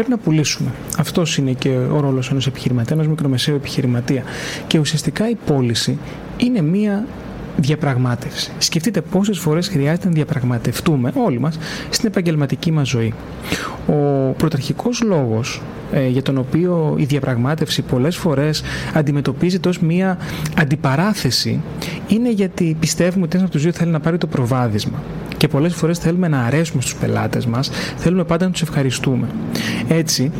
πρέπει να πουλήσουμε. Αυτός είναι και ο ρόλος ενός επιχειρηματίας, ενός μικρομεσαίου επιχειρηματία. Και ουσιαστικά η πώληση είναι μία διαπραγμάτευση. Σκεφτείτε πόσες φορές χρειάζεται να διαπραγματευτούμε όλοι μας στην επαγγελματική μας ζωή. Ο πρωταρχικός λόγος ε, για τον οποίο η διαπραγμάτευση πολλές φορές αντιμετωπίζεται ως μία αντιπαράθεση είναι γιατί πιστεύουμε ότι ένας από τους δύο θέλει να πάρει το προβάδισμα και πολλές φορές θέλουμε να αρέσουμε στους πελάτες μας, θέλουμε πάντα να τους ευχαριστούμε. Έτσι,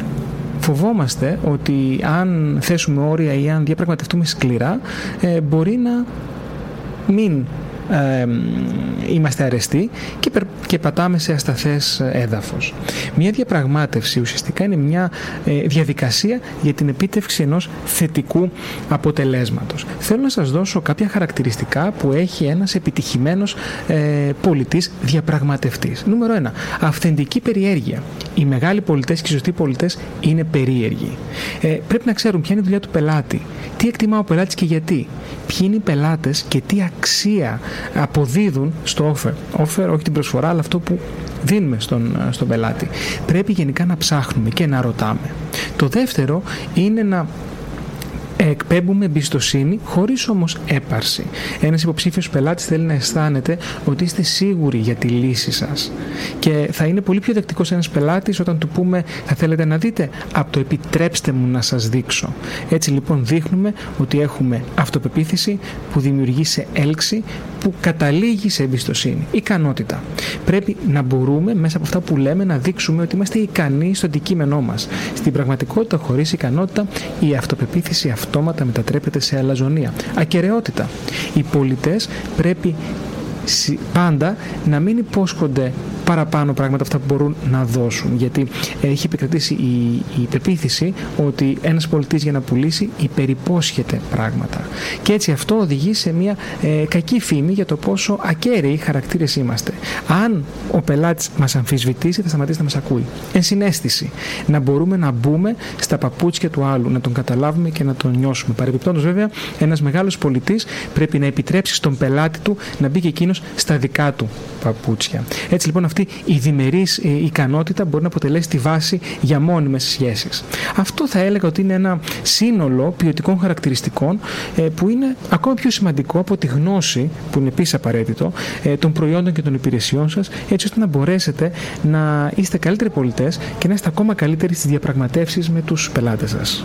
φοβόμαστε ότι αν θέσουμε όρια ή αν διαπραγματευτούμε σκληρά, ε, μπορεί να μην είμαστε αρεστοί και, και πατάμε σε ασταθές έδαφος. Μια διαπραγμάτευση ουσιαστικά είναι μια ε, διαδικασία για την επίτευξη ενός θετικού αποτελέσματος. Θέλω να σας δώσω κάποια χαρακτηριστικά που έχει ένας επιτυχημένος ε, πολιτής διαπραγματευτής. Νούμερο 1. Αυθεντική περιέργεια. Οι μεγάλοι πολιτές και οι σωστοί πολιτές είναι περίεργοι. Ε, πρέπει να ξέρουν ποια είναι η δουλειά του πελάτη, τι εκτιμά ο πελάτης και γιατί, ποιοι είναι οι πελάτες και τι αξία αποδίδουν στο offer. Offer, όχι την προσφορά, αλλά αυτό που δίνουμε στον, στον πελάτη. Πρέπει γενικά να ψάχνουμε και να ρωτάμε. Το δεύτερο είναι να εκπέμπουμε εμπιστοσύνη χωρίς όμως έπαρση. Ένας υποψήφιος πελάτης θέλει να αισθάνεται ότι είστε σίγουροι για τη λύση σας. Και θα είναι πολύ πιο δεκτικός ένας πελάτης όταν του πούμε Θα θέλετε να δείτε, από το επιτρέψτε μου να σας δείξω. Έτσι λοιπόν δείχνουμε ότι έχουμε αυτοπεποίθηση που δημιουργεί σε έλξη, που καταλήγει σε εμπιστοσύνη. Ικανότητα. Πρέπει να μπορούμε μέσα από αυτά που λέμε να δείξουμε ότι είμαστε ικανοί στο αντικείμενό μας. Στην πραγματικότητα, χωρίς ικανότητα, η αυτοπεποίθηση αυτόματα μετατρέπεται σε αλαζονία. Ακαιρεότητα. Οι πολιτές πρέπει πάντα να μην υπόσχονται παραπάνω πράγματα αυτά που μπορούν να δώσουν. Γιατί έχει επικρατήσει η, η πεποίθηση ότι ένας πολιτής για να πουλήσει υπερυπόσχεται πράγματα. Και έτσι αυτό οδηγεί σε μια ε, κακή φήμη για το πόσο ακέραιοι χαρακτήρες είμαστε. Αν ο πελάτης μας αμφισβητήσει θα σταματήσει να μας ακούει. Ενσυναίσθηση. Να μπορούμε να μπούμε στα παπούτσια του άλλου, να τον καταλάβουμε και να τον νιώσουμε. Παρεμπιπτόντως βέβαια ένας μεγάλος πολιτής πρέπει να επιτρέψει στον πελάτη του να μπει και εκείνος στα δικά του παπούτσια. Έτσι λοιπόν αυτή η διμερής ε, ικανότητα μπορεί να αποτελέσει τη βάση για μόνιμες σχέσεις. Αυτό θα έλεγα ότι είναι ένα σύνολο ποιοτικών χαρακτηριστικών ε, που είναι ακόμα πιο σημαντικό από τη γνώση, που είναι επίσης απαραίτητο, ε, των προϊόντων και των υπηρεσιών σας, έτσι ώστε να μπορέσετε να είστε καλύτεροι πολιτές και να είστε ακόμα καλύτεροι στις διαπραγματεύσεις με τους πελάτες σας.